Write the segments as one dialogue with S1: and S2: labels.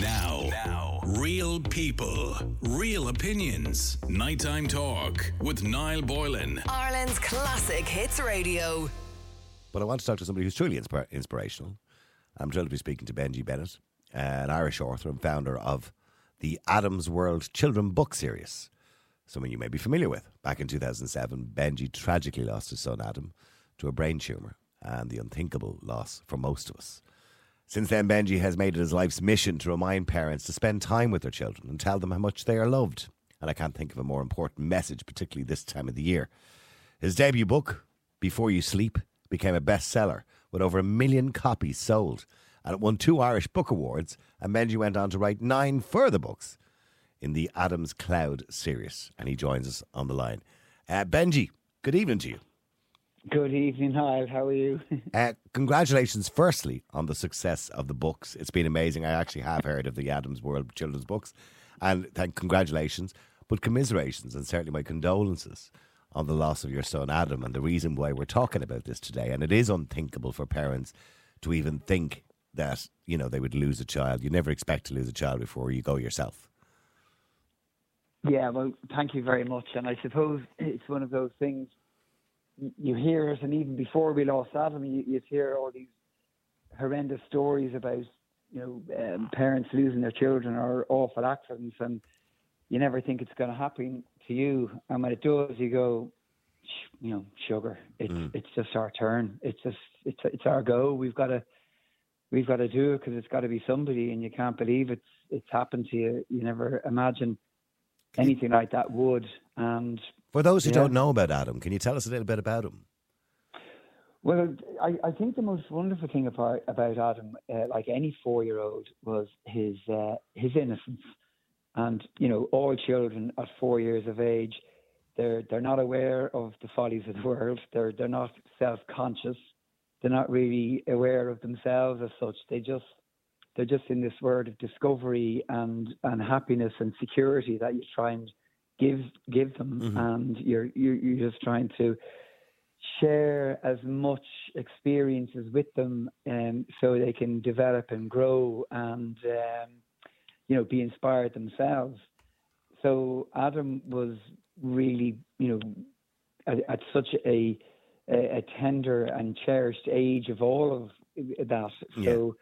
S1: Now, now, real people, real opinions. Nighttime talk with Niall Boylan.
S2: Ireland's classic hits radio.
S3: But I want to talk to somebody who's truly inspir- inspirational. I'm thrilled to be speaking to Benji Bennett, an Irish author and founder of the Adam's World Children Book Series. Someone you may be familiar with. Back in 2007, Benji tragically lost his son Adam to a brain tumour and the unthinkable loss for most of us. Since then, Benji has made it his life's mission to remind parents to spend time with their children and tell them how much they are loved. And I can't think of a more important message, particularly this time of the year. His debut book, Before You Sleep, became a bestseller with over a million copies sold. And it won two Irish Book Awards. And Benji went on to write nine further books in the Adam's Cloud series. And he joins us on the line. Uh, Benji, good evening to you.
S4: Good evening, Niall. How are you?
S3: Uh, congratulations, firstly, on the success of the books. It's been amazing. I actually have heard of the Adams World children's books, and thank congratulations, but commiserations and certainly my condolences on the loss of your son Adam and the reason why we're talking about this today. And it is unthinkable for parents to even think that you know they would lose a child. You never expect to lose a child before you go yourself.
S4: yeah, well, thank you very much. And I suppose it's one of those things you hear it, and even before we lost Adam, you, you'd hear all these horrendous stories about you know um, parents losing their children or awful accidents, and you never think it's going to happen to you. And when it does, you go, you know, sugar. It's it's just our turn. It's just it's it's our go. We've got to we've got to do it because it's got to be somebody, and you can't believe it's it's happened to you. You never imagine anything like that would. And
S3: For those who
S4: Yeah.
S3: don't know about Adam, can you tell us a little bit about him?
S4: well, I, I think the most wonderful thing about about Adam, uh, like any four year old, was his uh, his innocence. And you know, all children at four years of age, they're they're not aware of the follies of the world. They're they're not self conscious. They're not really aware of themselves as such. They just they're just in this world of discovery and and happiness and security that you try and give give them, and you're you're, you're just trying to share as much experiences with them um, so they can develop and grow and um, you know be inspired themselves. So Adam was really you know at, at such a, a tender and cherished age of all of that. So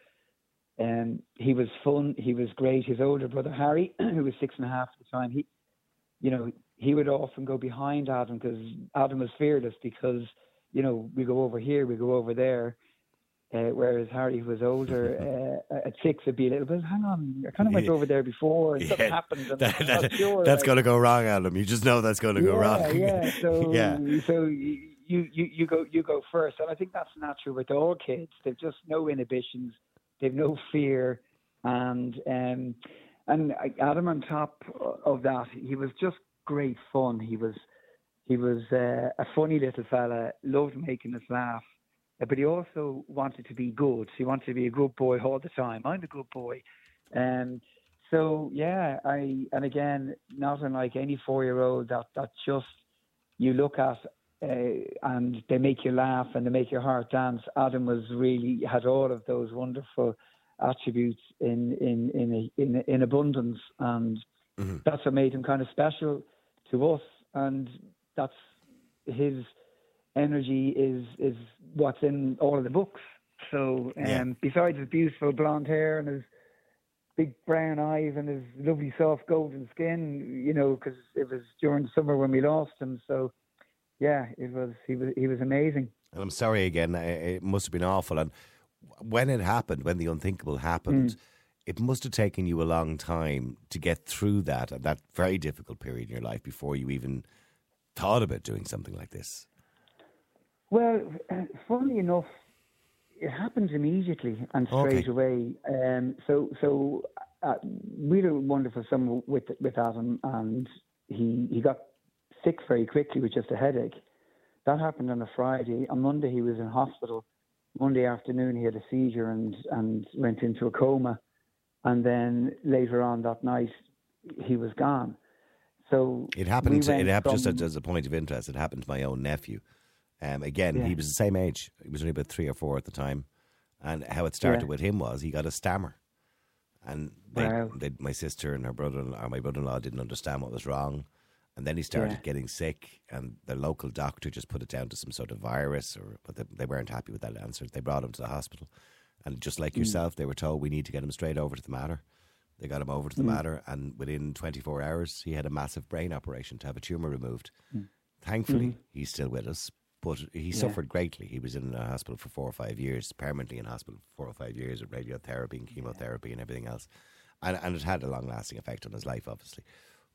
S4: um, he was fun. He was great. His older brother Harry, who was six and a half at the time, he you know, he would often go behind Adam because Adam was fearless because, you know, we go over here, we go over there. Uh, whereas Harry, who was older, uh, at six, would be a little bit, hang on, I kind of went over there before and something
S3: Yeah,
S4: happened. And
S3: That- that-
S4: sure,
S3: that's
S4: like-
S3: going to go wrong, Adam. You just know that's going to go wrong.
S4: Yeah, so
S3: Yeah.
S4: so you, you you go you go first, and I think that's natural with all kids. They've just no inhibitions, they've no fear, and um, and Adam on top of that, he was just great fun. He was he was uh, a funny little fella, loved making us laugh. uh, But he also wanted to be good. He wanted to be a good boy all the time. I'm a good boy. Um, so yeah, I and again, not unlike any four-year-old that that just you look at uh, and they make you laugh and they make your heart dance. Adam was really had all of those wonderful attributes in in in a, in, in abundance, and that's what made him kind of special to us. And that's his energy is is what's in all of the books. So um,
S3: Yeah.
S4: besides his beautiful blonde hair and his big brown eyes and his lovely soft golden skin, you know, because it was during the summer when we lost him. So yeah, it was he was he was amazing.
S3: And I'm sorry again. It must have been awful. And when it happened, when the unthinkable happened,
S4: Mm.
S3: It must have taken you a long time to get through that and that very difficult period in your life before you even thought about doing something like this.
S4: Well, uh, funnily enough, it happened immediately and straight
S3: Okay.
S4: away. Um, so, so uh, we had a wonderful summer with with Adam, and he he got sick very quickly with just a headache. That happened on a Friday. On Monday, he was in hospital. Monday afternoon, he had a seizure and and went into a coma. And then later on that night, he was gone. So
S3: It happened.
S4: we
S3: to, it happened just as a point of interest. It happened to my own nephew. Um, again,
S4: Yeah.
S3: he was the same age. He was only about three or four at the time. And how it started
S4: Yeah.
S3: with him was he got a stammer, and they,
S4: Wow.
S3: they, my sister and her brother or my brother-in-law didn't understand what was wrong, and then he started
S4: Yeah.
S3: getting sick, and the local doctor just put it down to some sort of virus, or but they, they weren't happy with that answer. They brought him to the hospital, and just like hmm. yourself, they were told we need to get him straight over to the Mater. They got him over to the hmm. Mater, and within 24 hours, he had a massive brain operation to have a tumor removed. Hmm. Thankfully, he's still with us, but he suffered greatly. He was in a hospital for four or five years, permanently in hospital for four or five years with radiotherapy and chemotherapy and everything else. And, and it had a long lasting effect on his life, obviously.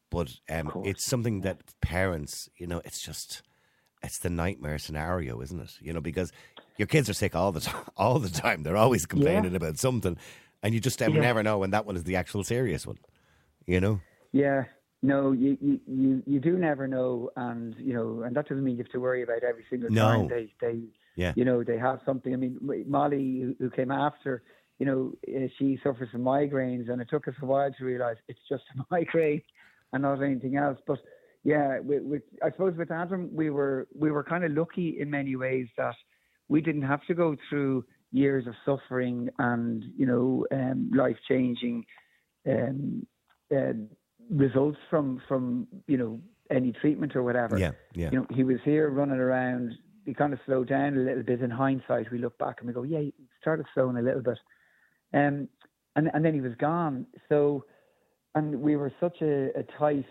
S3: But um, it's something that parents, you know, it's just, it's the nightmare scenario, isn't it? You know, because your kids are sick all the time, all the time. They're always complaining about something, and you just um,
S4: Yeah.
S3: never know when that one is the actual serious one. You know?
S4: Yeah, no, you, you, you, you do never know, and you know, and that doesn't mean you have to worry about every single
S3: No.
S4: time they, they,
S3: Yeah.
S4: you know, they have something. I mean, Molly, who- who came after, you know, eh, she suffers from migraines, and it took us a while to realise it's just a migraine and not anything else. But yeah, with, with I suppose with Adam, we were we were kind of lucky in many ways that we didn't have to go through years of suffering and you know um, life changing um, uh, results from from you know any treatment or whatever.
S3: Yeah, yeah.
S4: You know, he was here running around. He kind of slowed down a little bit. In hindsight, we look back and we go, yeah, he started slowing a little bit. Um, and and then he was gone. So, and we were such a, a tight,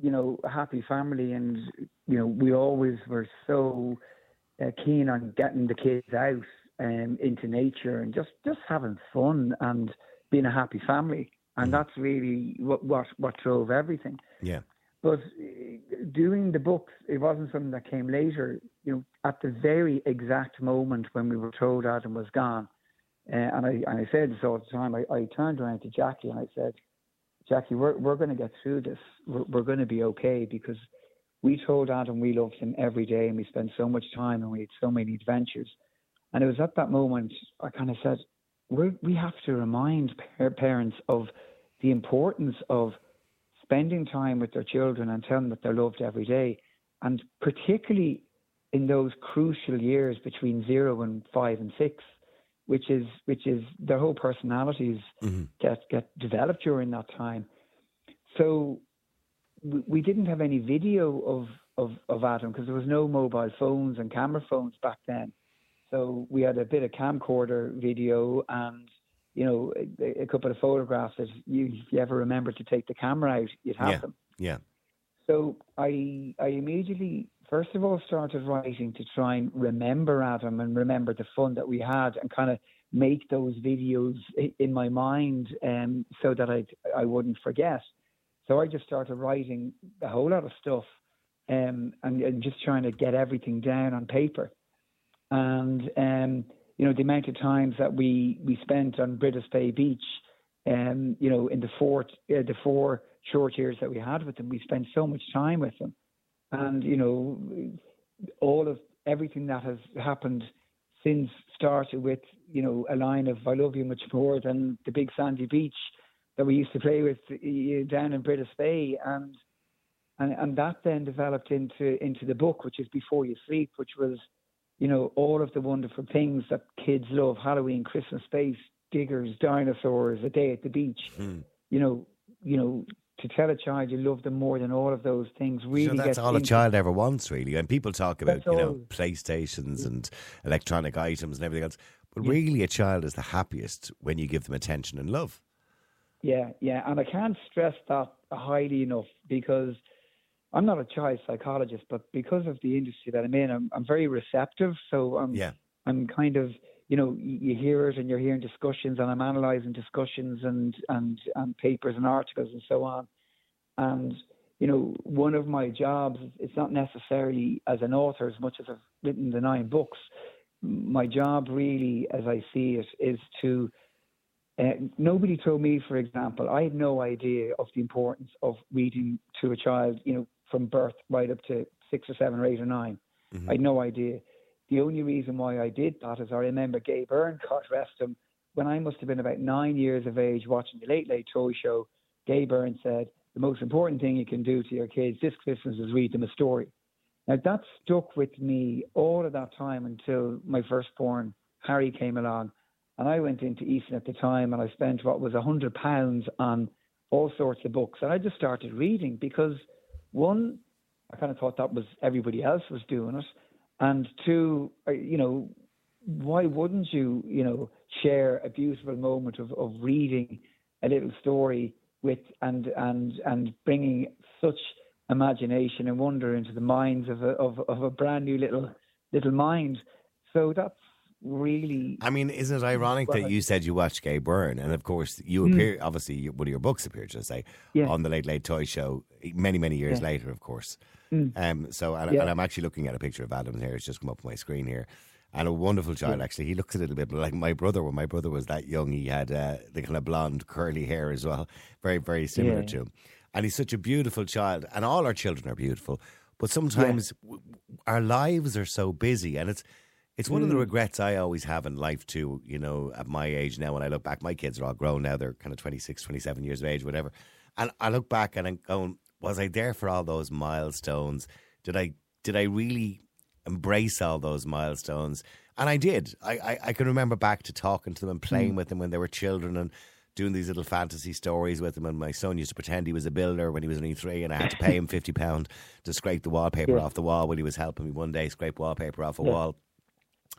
S4: you know, happy family, and you know, we always were so uh, keen on getting the kids out um, into nature and just just having fun and being a happy family. And that's really what what what drove everything.
S3: Yeah.
S4: But uh, doing the books, it wasn't something that came later. You know, at the very exact moment when we were told Adam was gone, uh, and I and I said this all the time. I, I turned around to Jackie and I said, Jackie, we're we're going to get through this. We're, we're going to be okay because we told Adam we loved him every day and we spent so much time and we had so many adventures. And it was at that moment I kind of said, we we have to remind par- parents of the importance of spending time with their children and telling them that they're loved every day, and particularly in those crucial years between zero and five and six, which is which is their whole personalities mm-hmm. get get developed during that time. So we, we didn't have any video of of, of Adam because there was no mobile phones and camera phones back then. So we had a bit of camcorder video and you know a, a couple of photographs that you if you ever remember to take the camera out, you'd have
S3: Yeah.
S4: them.
S3: Yeah.
S4: So I I immediately first of all started writing to try and remember Adam and remember the fun that we had and kind of make those videos in my mind um, so that I I wouldn't forget. So I just started writing a whole lot of stuff um, and, and just trying to get everything down on paper. And um, you know the amount of times that we we spent on Brittas Bay Beach, um, you know, in the four uh, the four short years that we had with them, we spent so much time with them, and you know, all of everything that has happened since started with you know a line of "I love you much more than the big sandy beach" that we used to play with down in Brittas Bay, and and and that then developed into into the book, which is Before You Sleep, which was you know all of the wonderful things that kids love: Halloween, Christmas, space, diggers, dinosaurs, a day at the beach. Hmm. You know, you know. To tell a child you love them more than all of those things really
S3: So that's
S4: gets
S3: all a child ever wants, really. And people talk about, you know. PlayStations and electronic items and everything else. But really, a child is the happiest when you give them attention and love.
S4: Yeah, yeah, and I can't stress that highly enough because I'm not a child psychologist, but because of the industry that I'm in, I'm, I'm very receptive. So I'm,
S3: Yeah.
S4: I'm kind of, you know, you, hear it and you're hearing discussions, and I'm analysing discussions and and and papers and articles and so on. And you know, one of my jobs, it's not necessarily as an author as much as I've written the nine books. My job, really, as I see it, is to uh, nobody told me, for example, I had no idea of the importance of reading to a child, you know, from birth right up to six or seven or eight or 9 I had no idea. The only reason why I did that is I remember Gay Byrne, God rest him, when I must have been about nine years of age watching the Late Late Toy Show, Gay Byrne said, the most important thing you can do to your kids this Christmas is read them a story. Now that stuck with me all of that time until my firstborn, Harry, came along. And I went into Eason at the time and I spent what was a hundred pounds on all sorts of books. And I just started reading because one, I kind of thought that was everybody else was doing it. And two, you know, why wouldn't you, you know, share a beautiful moment of, of reading a little story with and and and bringing such imagination and wonder into the minds of a of, of a brand new little little mind. So that's really.
S3: I mean, isn't it ironic well, that you said you watched Gay Byrne, and of course you mm. appear. Obviously, one of your books appeared, should I say, yeah. on the Late Late Toy Show many many years yeah. later, of course. Mm. Um, so, and, yeah. and, I'm actually looking at a picture of Adam here. It's just come up on my screen here. And a wonderful child, actually. He looks a little bit like my brother. When my brother was that young, he had uh, the kind of blonde, curly hair as well. Very, very similar to him. And he's such a beautiful child. And all our children are beautiful. But sometimes w- our lives are so busy. And it's it's one mm. of the mm. regrets I always have in life, too. You know, at my age now, when I look back, my kids are all grown now. They're kind of 26, 27 years of age, whatever. And I look back and I'm going, was I there for all those milestones? Did I did I really embrace all those milestones? And I did. I, I, I can remember back to talking to them and playing mm. with them when they were children and doing these little fantasy stories with them. And my son used to pretend he was a builder when he was only three, and I had to pay him fifty pound to scrape the wallpaper yeah. off the wall when he was helping me one day scrape wallpaper off a yeah. wall.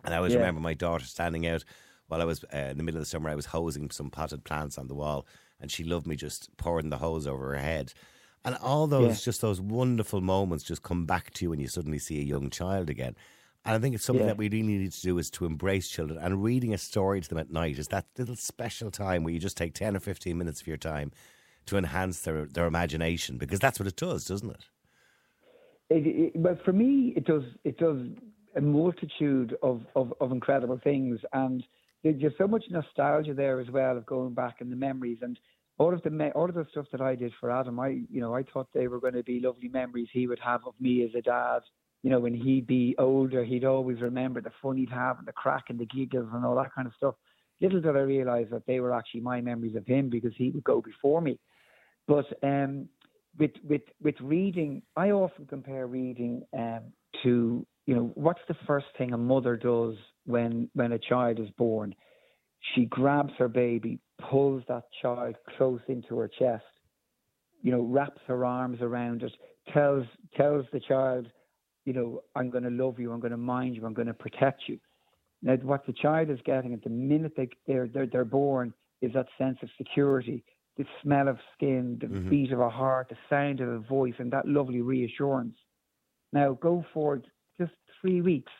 S3: And I always yeah. remember my daughter standing out while I was uh, in the middle of the summer. I was hosing some potted plants on the wall, and she loved me just pouring the hose over her head. And all those, yeah. just those wonderful moments just come back to you when you suddenly see a young child again. And I think it's something yeah. that we really need to do is to embrace children. And reading a story to them at night is that little special time where you just take 10 or 15 minutes of your time to enhance their, their imagination because that's what it does, doesn't it?
S4: It, it, but for me, it does it does a multitude of, of, of incredible things. And there's just so much nostalgia there as well of going back and the memories. And all of the all of the stuff that I did for Adam, I you know I thought they were going to be lovely memories he would have of me as a dad. You know, when he'd be older, he'd always remember the fun he'd have and the crack and the giggles and all that kind of stuff. Little did I realise that they were actually my memories of him because he would go before me. But um, with with with reading, I often compare reading um, to you know what's the first thing a mother does when when a child is born she grabs her baby, pulls that child close into her chest, you know, wraps her arms around it, tells tells the child, you know, I'm going to love you, I'm going to mind you, I'm going to protect you. Now, what the child is getting at the minute they, they're, they're, they're born is that sense of security, the smell of skin, the mm-hmm. beat of a heart, the sound of a voice, and that lovely reassurance. Now, go forward just three weeks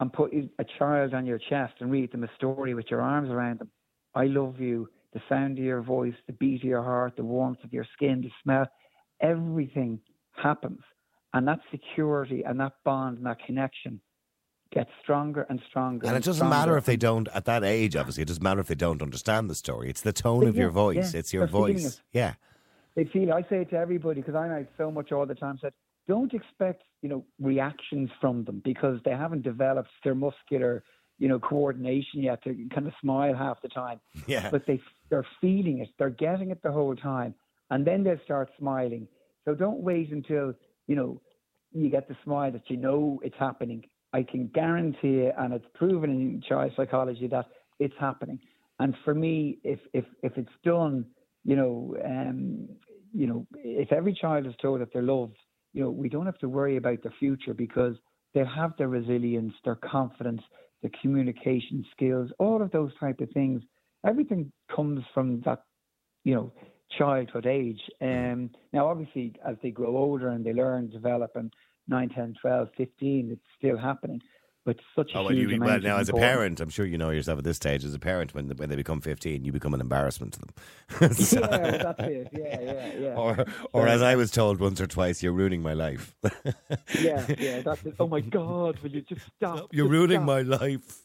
S4: and put a child on your chest and read them a story with your arms around them. I love you, the sound of your voice, the beat of your heart, the warmth of your skin, the smell, everything happens. And that security and that bond and that connection gets stronger and stronger.
S3: And,
S4: it
S3: doesn't matter if they don't, at that age, obviously, it doesn't matter if they don't understand the story. It's the tone
S4: yeah,
S3: of your voice,
S4: yeah,
S3: it's your voice.
S4: It.
S3: Yeah.
S4: They feel, I say it to everybody because I know so much all the time, said, don't expect you know reactions from them because they haven't developed their muscular you know coordination yet to kind of smile half the time.
S3: Yeah.
S4: But they they're feeling it, they're getting it the whole time, and then they start smiling. So don't wait until you know you get the smile that you know it's happening. I can guarantee you, and it's proven in child psychology that it's happening. And for me, if if if it's done, you know, um, you know, if every child is told that they're loved you know, we don't have to worry about the future because they have their resilience, their confidence, the communication skills, all of those type of things. Everything comes from that, you know, childhood age. Um, now, obviously, as they grow older and they learn, develop, and 9, 10, 12, 15, it's still happening with such a oh, huge you,
S3: well, now
S4: as
S3: a parent, I'm sure you know yourself at this stage. As a parent, when when they become 15, you become an embarrassment to them.
S4: so, yeah, well, that's it. Yeah, yeah, yeah.
S3: Or, or as I was told once or twice, you're ruining my life.
S4: yeah, yeah. That's it. Oh my God! Will you just stop?
S3: You're
S4: just
S3: ruining
S4: stop.
S3: my life.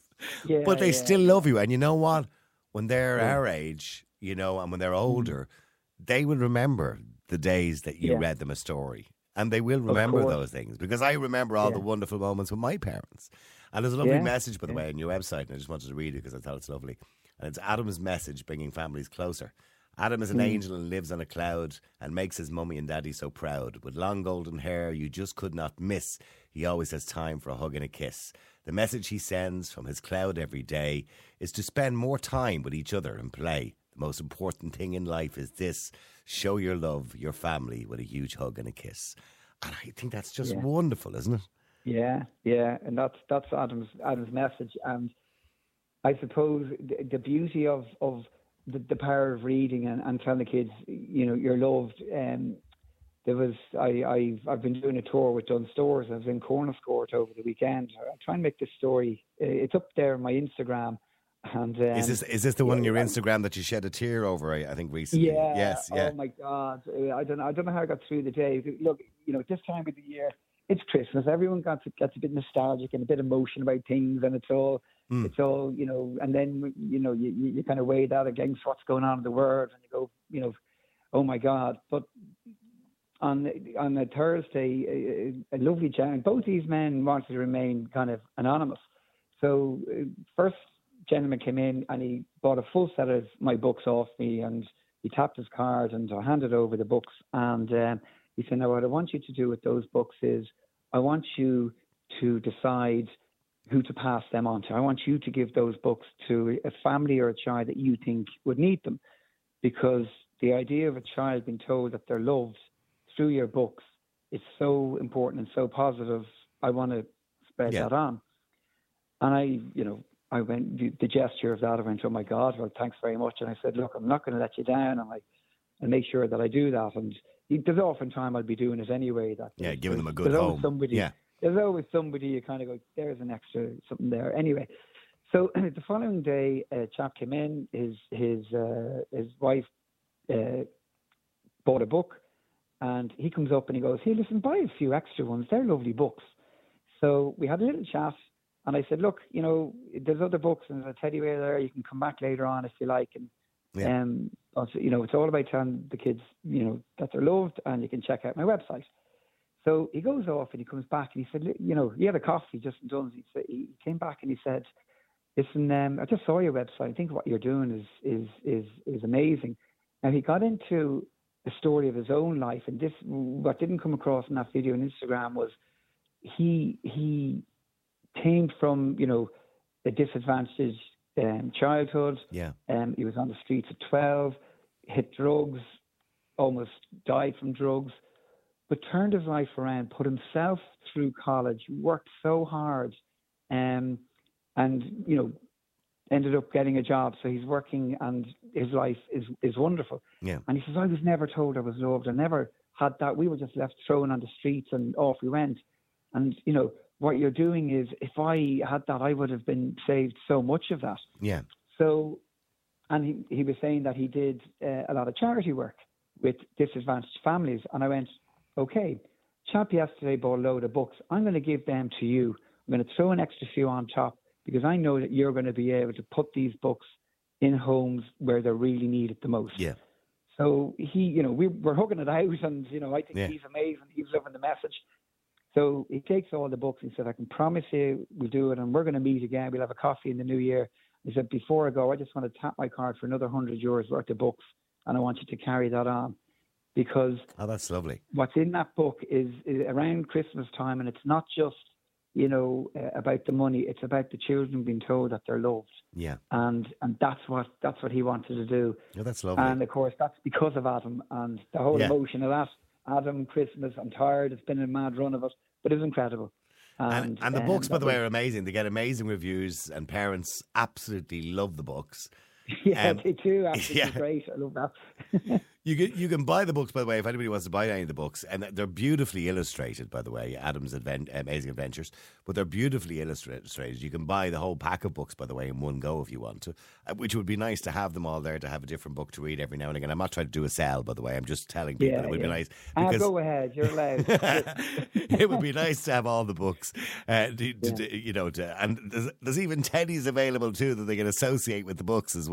S4: Yeah,
S3: but they
S4: yeah,
S3: still love you, and you know what? When they're our age, you know, and when they're
S4: Mm-hmm.
S3: older, they will remember the days that you
S4: Yeah.
S3: read them a story. And they will remember those things because I remember all
S4: Yeah.
S3: the wonderful moments with my parents. And there's a lovely
S4: Yeah,
S3: message, by the
S4: yeah.
S3: way, on your website, and I just wanted to read it because I thought it's lovely. And it's Adam's message bringing families closer. Adam is an
S4: Hmm.
S3: angel and lives on a cloud and makes his mummy and daddy so proud. With long golden hair you just could not miss. he always has time for a hug and a kiss. The message he sends from his cloud every day is to spend more time with each other and play. The most important thing in life is this show your love, your family, with a huge hug and a kiss. And I think that's just
S4: Yeah.
S3: wonderful, isn't it?
S4: Yeah, yeah, and that's that's Adam's Adam's message, and I suppose the, the beauty of of the, the power of reading and, and telling the kids, you know, you're loved. Um, there was I I've, I've been doing a tour with Dunnes Stores. I was in Cornelscourt over the weekend. I try and make this story. uh, It's up there on my Instagram, and um,
S3: is this is this the one on your. Instagram that you shed a tear over? I, I think recently.
S4: Yeah.
S3: Yes. Yeah.
S4: Oh my God. Uh, I don't know. I don't know how I got through the day. Look, you know, this time of the year, it's Christmas. Everyone gets gets a bit nostalgic and a bit emotion about things, and it's all
S3: Mm.
S4: it's all you know. And then you know you you, you kind of weigh that against what's going on in the world, and you go, you know, oh my God. But on on a Thursday, a, a lovely gentleman. Both these men wanted to remain kind of anonymous. So uh, first gentleman came in and he bought a full set of my books off me, and he tapped his card and I handed over the books. And um, he said, "Now what I want you to do with those books is, I want you to decide." Who to pass them on to? I want you to give those books to a family or a child that you think would need them, because the idea of a child being told that they're loved through your books is so important and so positive. I want to spread
S3: Yeah.
S4: that on. And I, you know, I went the, the gesture of that. I went, oh my God, well, thanks very much. And I said, look, I'm not going to let you down, and I, and make sure that I do that. And there's often time I'll be doing it anyway. That
S3: Yeah, giving them a
S4: there's
S3: good
S4: always
S3: home.
S4: Somebody,
S3: Yeah.
S4: there's always somebody you kind of go, there's an extra something there. Anyway, so the following day, a chap came in. His his uh, his wife uh, bought a book, and he comes up and he goes, "Hey, listen, buy a few extra ones. They're lovely books." So we had a little chat, and I said, "Look, you know, there's other books and there's a teddy bear there. You can come back later on if you like." And
S3: Yeah.
S4: um, you know, it's all about telling the kids, you know, that they're loved, and you can check out my website. So he goes off and he comes back and he said, you know, he had a coffee just in Dunnes. He, said, he came back and he said, listen, um, I just saw your website. I think what you're doing is is is is amazing. And he got into the story of his own life, and this what didn't come across in that video on Instagram was he he came from you know a disadvantaged um, childhood.
S3: Yeah.
S4: Um, he was on the streets at 12, hit drugs, almost died from drugs, but turned his life around, put himself through college, worked so hard, um, and you know, ended up getting a job. So he's working, and his life is is wonderful.
S3: Yeah.
S4: And he says, I was never told I was loved. I never had that. We were just left thrown on the streets, and off we went. And you know what you're doing is, if I had that, I would have been saved so much of that.
S3: Yeah.
S4: So, and he, he was saying that he did uh, a lot of charity work with disadvantaged families. And I went, okay, chap yesterday bought a load of books. I'm going to give them to you. I'm going to throw an extra few on top because I know that you're going to be able to put these books in homes where they're really needed the most.
S3: Yeah.
S4: So he, you know, we were hooking it out, and you know, I think
S3: Yeah.
S4: he's amazing. He's loving the message. So he takes all the books. He said, "I can promise you, we'll do it, and we're going to meet again. We'll have a coffee in the new year." He said, "Before I go, I just want to tap my card for another hundred euros worth of books, and I want you to carry that on, because
S3: Oh, that's lovely.
S4: what's in that book is, is around Christmas time, and it's not just, you know, uh, about the money. It's about the children being told that they're loved,
S3: Yeah.
S4: and and that's what that's what he wanted to do."
S3: Yeah, that's lovely.
S4: And of course, that's because of Adam and the whole
S3: Yeah.
S4: emotion of that. Adam, Christmas, I'm tired. It's been a mad run of it, but it was incredible.
S3: And, and the
S4: um,
S3: books, by the way, are amazing. They get amazing reviews, and parents absolutely love the books.
S4: yeah,
S3: um,
S4: they do. Absolutely
S3: yeah.
S4: great. I love that.
S3: You can you can buy the books, by the way, if anybody wants to buy any of the books, and they're beautifully illustrated, by the way. Adam's Advent, Amazing Adventures, but they're beautifully illustrated. You can buy the whole pack of books, by the way, in one go if you want to, uh, which would be nice to have them all there to have a different book to read every now and again. I'm not trying to do a sell, by the way. I'm just telling people
S4: Yeah,
S3: it would
S4: yeah.
S3: be nice
S4: Ah,
S3: because
S4: go ahead. You're allowed.
S3: it would be nice to have all the books, uh, to, to, to- you know, to, and there's, there's even teddies available too that they can associate with the books as well.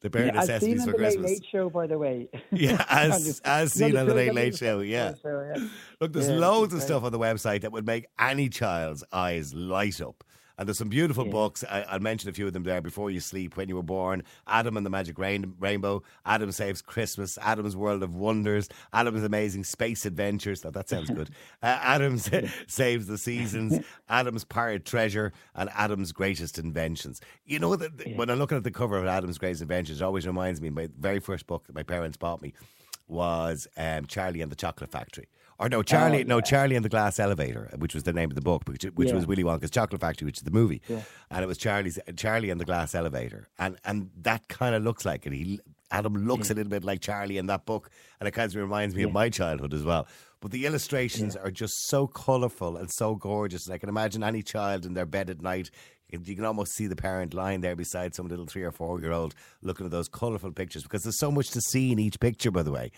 S3: The bare
S4: Yeah,
S3: necessities
S4: on
S3: for
S4: the Late
S3: Christmas.
S4: Late Show, by the way.
S3: Yeah, as as seen on the Late Late Show. Yeah.
S4: show, yeah.
S3: Look, there's
S4: Yeah,
S3: loads of stuff on the website that would make any child's eyes light up. And there's some beautiful books. I, I'll mention a few of them there. Before You Sleep, When You Were Born, Adam and the Magic Rain, Rainbow, Adam Saves Christmas, Adam's World of Wonders, Adam's Amazing Space Adventures. Now, that sounds good. Uh, Adam's Saves the Seasons, Adam's Pirate Treasure, and Adam's Greatest Inventions. You know, that when I'm looking at the cover of Adam's Greatest Inventions, it always reminds me, my very first book that my parents bought me was um, Charlie and the Chocolate Factory. Or no, oh, Charlie, no, Charlie and the Glass Elevator, uh, which was the name of the book, which, which
S4: Yeah.
S3: was Willy Wonka's Chocolate Factory, which is the movie, and it was Charlie's Charlie and the Glass Elevator, and and that kind of looks like it. He Adam looks a little bit like Charlie in that book, and it kind of reminds me of my childhood as well. But the illustrations are just so colourful and so gorgeous, and I can imagine any child in their bed at night. You can almost see the parent lying there beside some little three or four year old looking at those colourful pictures because there's so much to see in each picture, by the way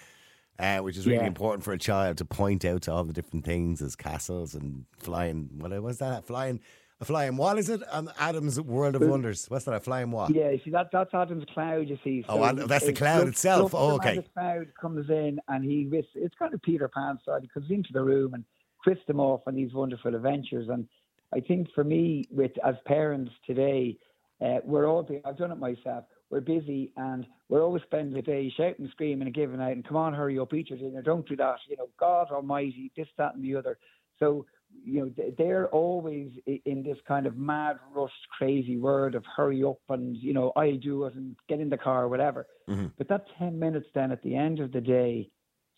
S3: uh, which is really
S4: Yeah.
S3: important for a child to point out to all the different things as castles and flying. What was that? Flying, a flying what is it? Um, Adam's World of Wonders. What's that? A flying what?
S4: Yeah, see that that's Adam's cloud. You see.
S3: Oh, Ad- that's the cloud itself. Oh,
S4: the
S3: okay.
S4: magic cloud comes in and he it's kind of Peter Pan style. He comes into the room and twists them off on these wonderful adventures. And I think for me, with as parents today, uh, we're all I've done it myself. We're busy and we're always spending the day shouting, screaming, and giving out. And come on, hurry up, eat your dinner. Don't do that. You know, God Almighty, this, that, and the other. So you know they're always in this kind of mad rushed crazy word of hurry up and you know i do it and get in the car or whatever mm-hmm. but that 10 minutes then at the end of the day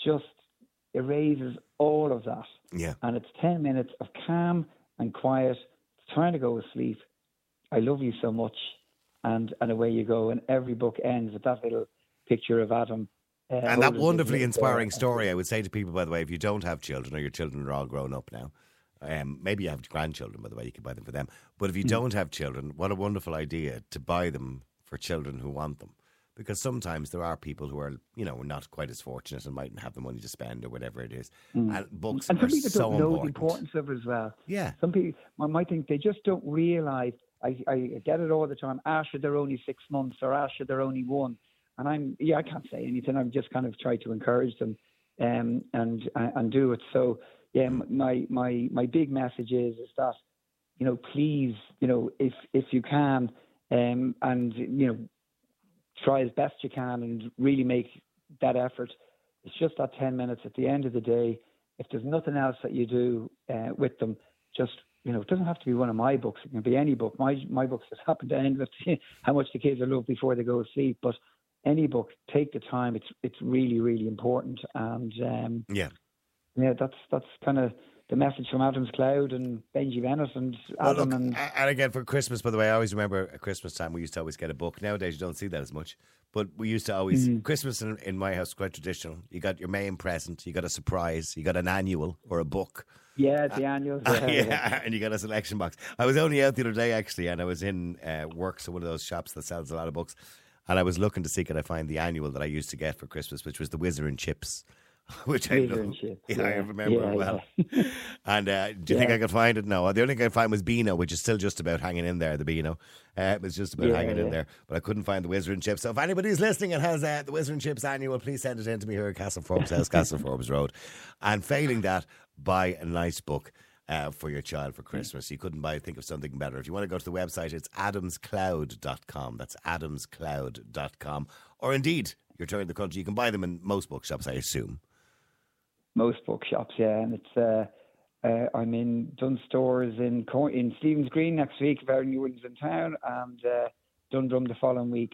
S4: just erases all of that
S3: Yeah.
S4: and it's 10 minutes of calm and quiet trying to go to sleep i love you so much and and away you go and every book ends with that little picture of adam uh,
S3: And that wonderfully inspiring
S4: uh,
S3: story, I would say to people, by the way, if you don't have children or your children are all grown up now, um, maybe you have grandchildren, by the way, you can buy them for them. But if you don't have children, what a wonderful idea to buy them for children who want them. Because sometimes there are people who are, you know, not quite as fortunate and mightn't have the money to spend or whatever it is. And books
S4: and
S3: are
S4: some people
S3: so
S4: don't know
S3: important.
S4: the importance of it as well.
S3: Yeah.
S4: Some people might think they just don't realise. I, I get it all the time. Asher, they're only six months, or Asher, they're only one. And I'm yeah, I can't say anything. I'm just kind of try to encourage them, um, and and do it. So yeah, my my my big message is is that you know please you know if if you can, um, and you know try as best you can and really make that effort. It's just that 10 minutes at the end of the day. If there's nothing else that you do uh, with them, just, you know, it doesn't have to be one of my books. It can be any book. My, my books just happen to end with how much the kids are loved before they go to sleep. But any book, take the time. It's, it's really, really important. And, um,
S3: Yeah.
S4: yeah, that's, that's kind of the message from Adam's Cloud and Benji Bennett and
S3: Well,
S4: Adam
S3: look,
S4: and
S3: and again for Christmas, by the way, I always remember at Christmas time we used to always get a book. Nowadays you don't see that as much, but we used to always
S4: Mm-hmm.
S3: Christmas in, in my house quite traditional. You got your main present, you got a surprise, you got an annual or a book.
S4: yeah, the annuals.
S3: Uh, yeah, and you got a selection box. I was only out the other day actually, and I was in uh, work, so one of those shops that sells a lot of books, and I was looking to see could I find the annual that I used to get for Christmas, which was the Whizzer and Chips. Which I
S4: and Chips,
S3: Yeah, I remember
S4: Yeah,
S3: well. and uh, do you think I could find it? No. The only thing I could find was Beano, which is still just about hanging in there. The Beano, uh, it was just about
S4: Yeah,
S3: hanging in there, but I couldn't find the Whizzer and Chips. So if anybody's listening and has uh, the Whizzer and Chips annual, please send it in to me here at Castle Forbes House, Castle Forbes Road. And failing that, buy a nice book. Uh, for your child for Christmas. You couldn't buy think of something better. If you want to go to the website, it's adamscloud.com. That's adamscloud.com. Or indeed, you're touring the country, you can buy them in most bookshops, I assume.
S4: Most bookshops, yeah. And it's uh, uh, I'm in Dunnes stores in in Stephen's Green next week, very new ones in town, and uh, Dundrum the following week.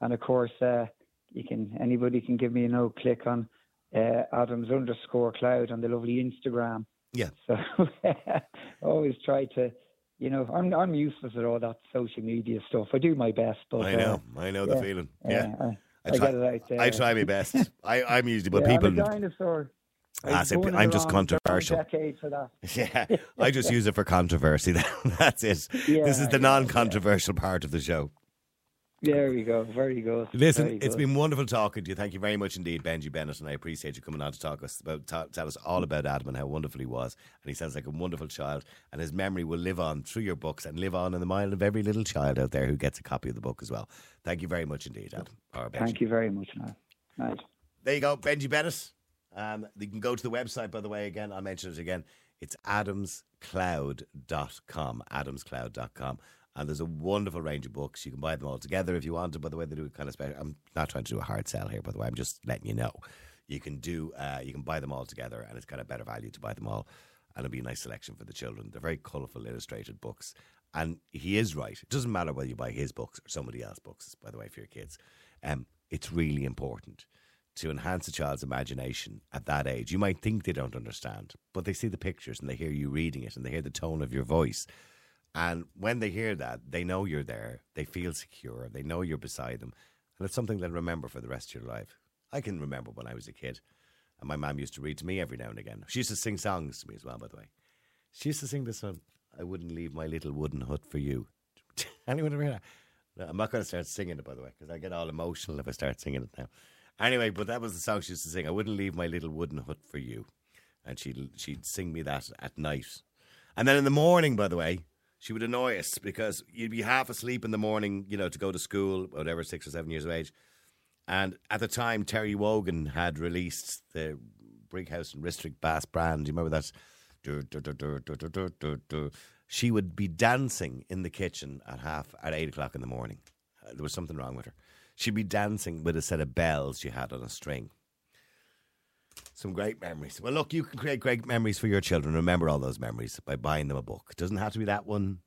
S4: And of course, uh, you can anybody can give me a no click on uh, Adams underscore Cloud on the lovely Instagram.
S3: Yeah.
S4: So always try to, you know, I'm I'm useless at all that social media stuff. I do my best, but
S3: I
S4: uh,
S3: know, I know the
S4: yeah,
S3: feeling.
S4: uh,
S3: Yeah.
S4: I, I,
S3: try,
S4: get it out there.
S3: I try my best. I, I'm usually, but
S4: yeah,
S3: people.
S4: I'm a dinosaur.
S3: Ah,
S4: was
S3: see,
S4: born in
S3: I'm just
S4: wrong- the wrong
S3: controversial.
S4: Decade for that.
S3: Yeah, I just use it for controversy. That's it.
S4: Yeah,
S3: this is the non-controversial part of the show.
S4: There we go. Very good.
S3: Listen,
S4: Very
S3: it's
S4: good.
S3: been wonderful talking to you. Thank you very much indeed, Benji Bennett, and I appreciate you coming on to talk us about tell us all about Adam and how wonderful he was. And he sounds like a wonderful child, and his memory will live on through your books and live on in the mind of every little child out there who gets a copy of the book as well. Thank you very much indeed, Adam.
S4: Thank you very much. Now. Right.
S3: There you go, Benji Bennett. Um, you can go to the website, by the way, again. I'll mention it again. It's adamscloud.com. Adamscloud.com. And there's a wonderful range of books. You can buy them all together if you want to. By the way, they do it kind of special. I'm not trying to do a hard sell here, by the way. I'm just letting you know. You can do. Uh, you can buy them all together, and it's kind of better value to buy them all, and it'll be a nice selection for the children. They're very colourful, illustrated books, and he is right. It doesn't matter whether you buy his books or somebody else's books. By the way, for your kids, um, it's really important to enhance a child's imagination at that age. You might think they don't understand, but they see the pictures and they hear you reading it and they hear the tone of your voice. And when they hear that, they know you're there, they feel secure, they know you're beside them. And it's something they'll remember for the rest of your life. I can remember when I was a kid, and my mum used to read to me every now and again. She used to sing songs to me as well, by the way. She used to sing this one I wouldn't leave my little wooden hut for you. Anyone ever hear that? I'm not going to start singing it, by the way, because I get all emotional if I start singing it now. Anyway, but that was the song she used to sing. I wouldn't leave my little wooden hut for you, and she'd she'd sing me that at night, and then in the morning, by the way, she would annoy us because you'd be half asleep in the morning, you know, to go to school, whatever, six or seven years of age, and at the time Terry Wogan had released the Brighouse and Rastrick Brass Band. Do you remember that? She would be dancing in the kitchen at half at eight o'clock in the morning. Uh, there was something wrong with her. She'd be dancing with a set of bells she had on a string. Some great memories. Well, look, you can create great memories for your children. Remember all those memories by buying them a book. It doesn't have to be that one.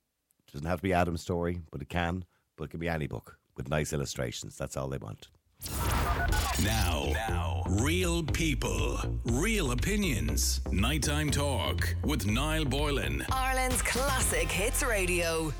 S3: It doesn't have to be Adam's story, but it can. But it can be any book with nice illustrations. That's all they want.
S1: Now, now, real people, real opinions. Nighttime talk with Niall Boylan.
S2: Ireland's classic hits radio.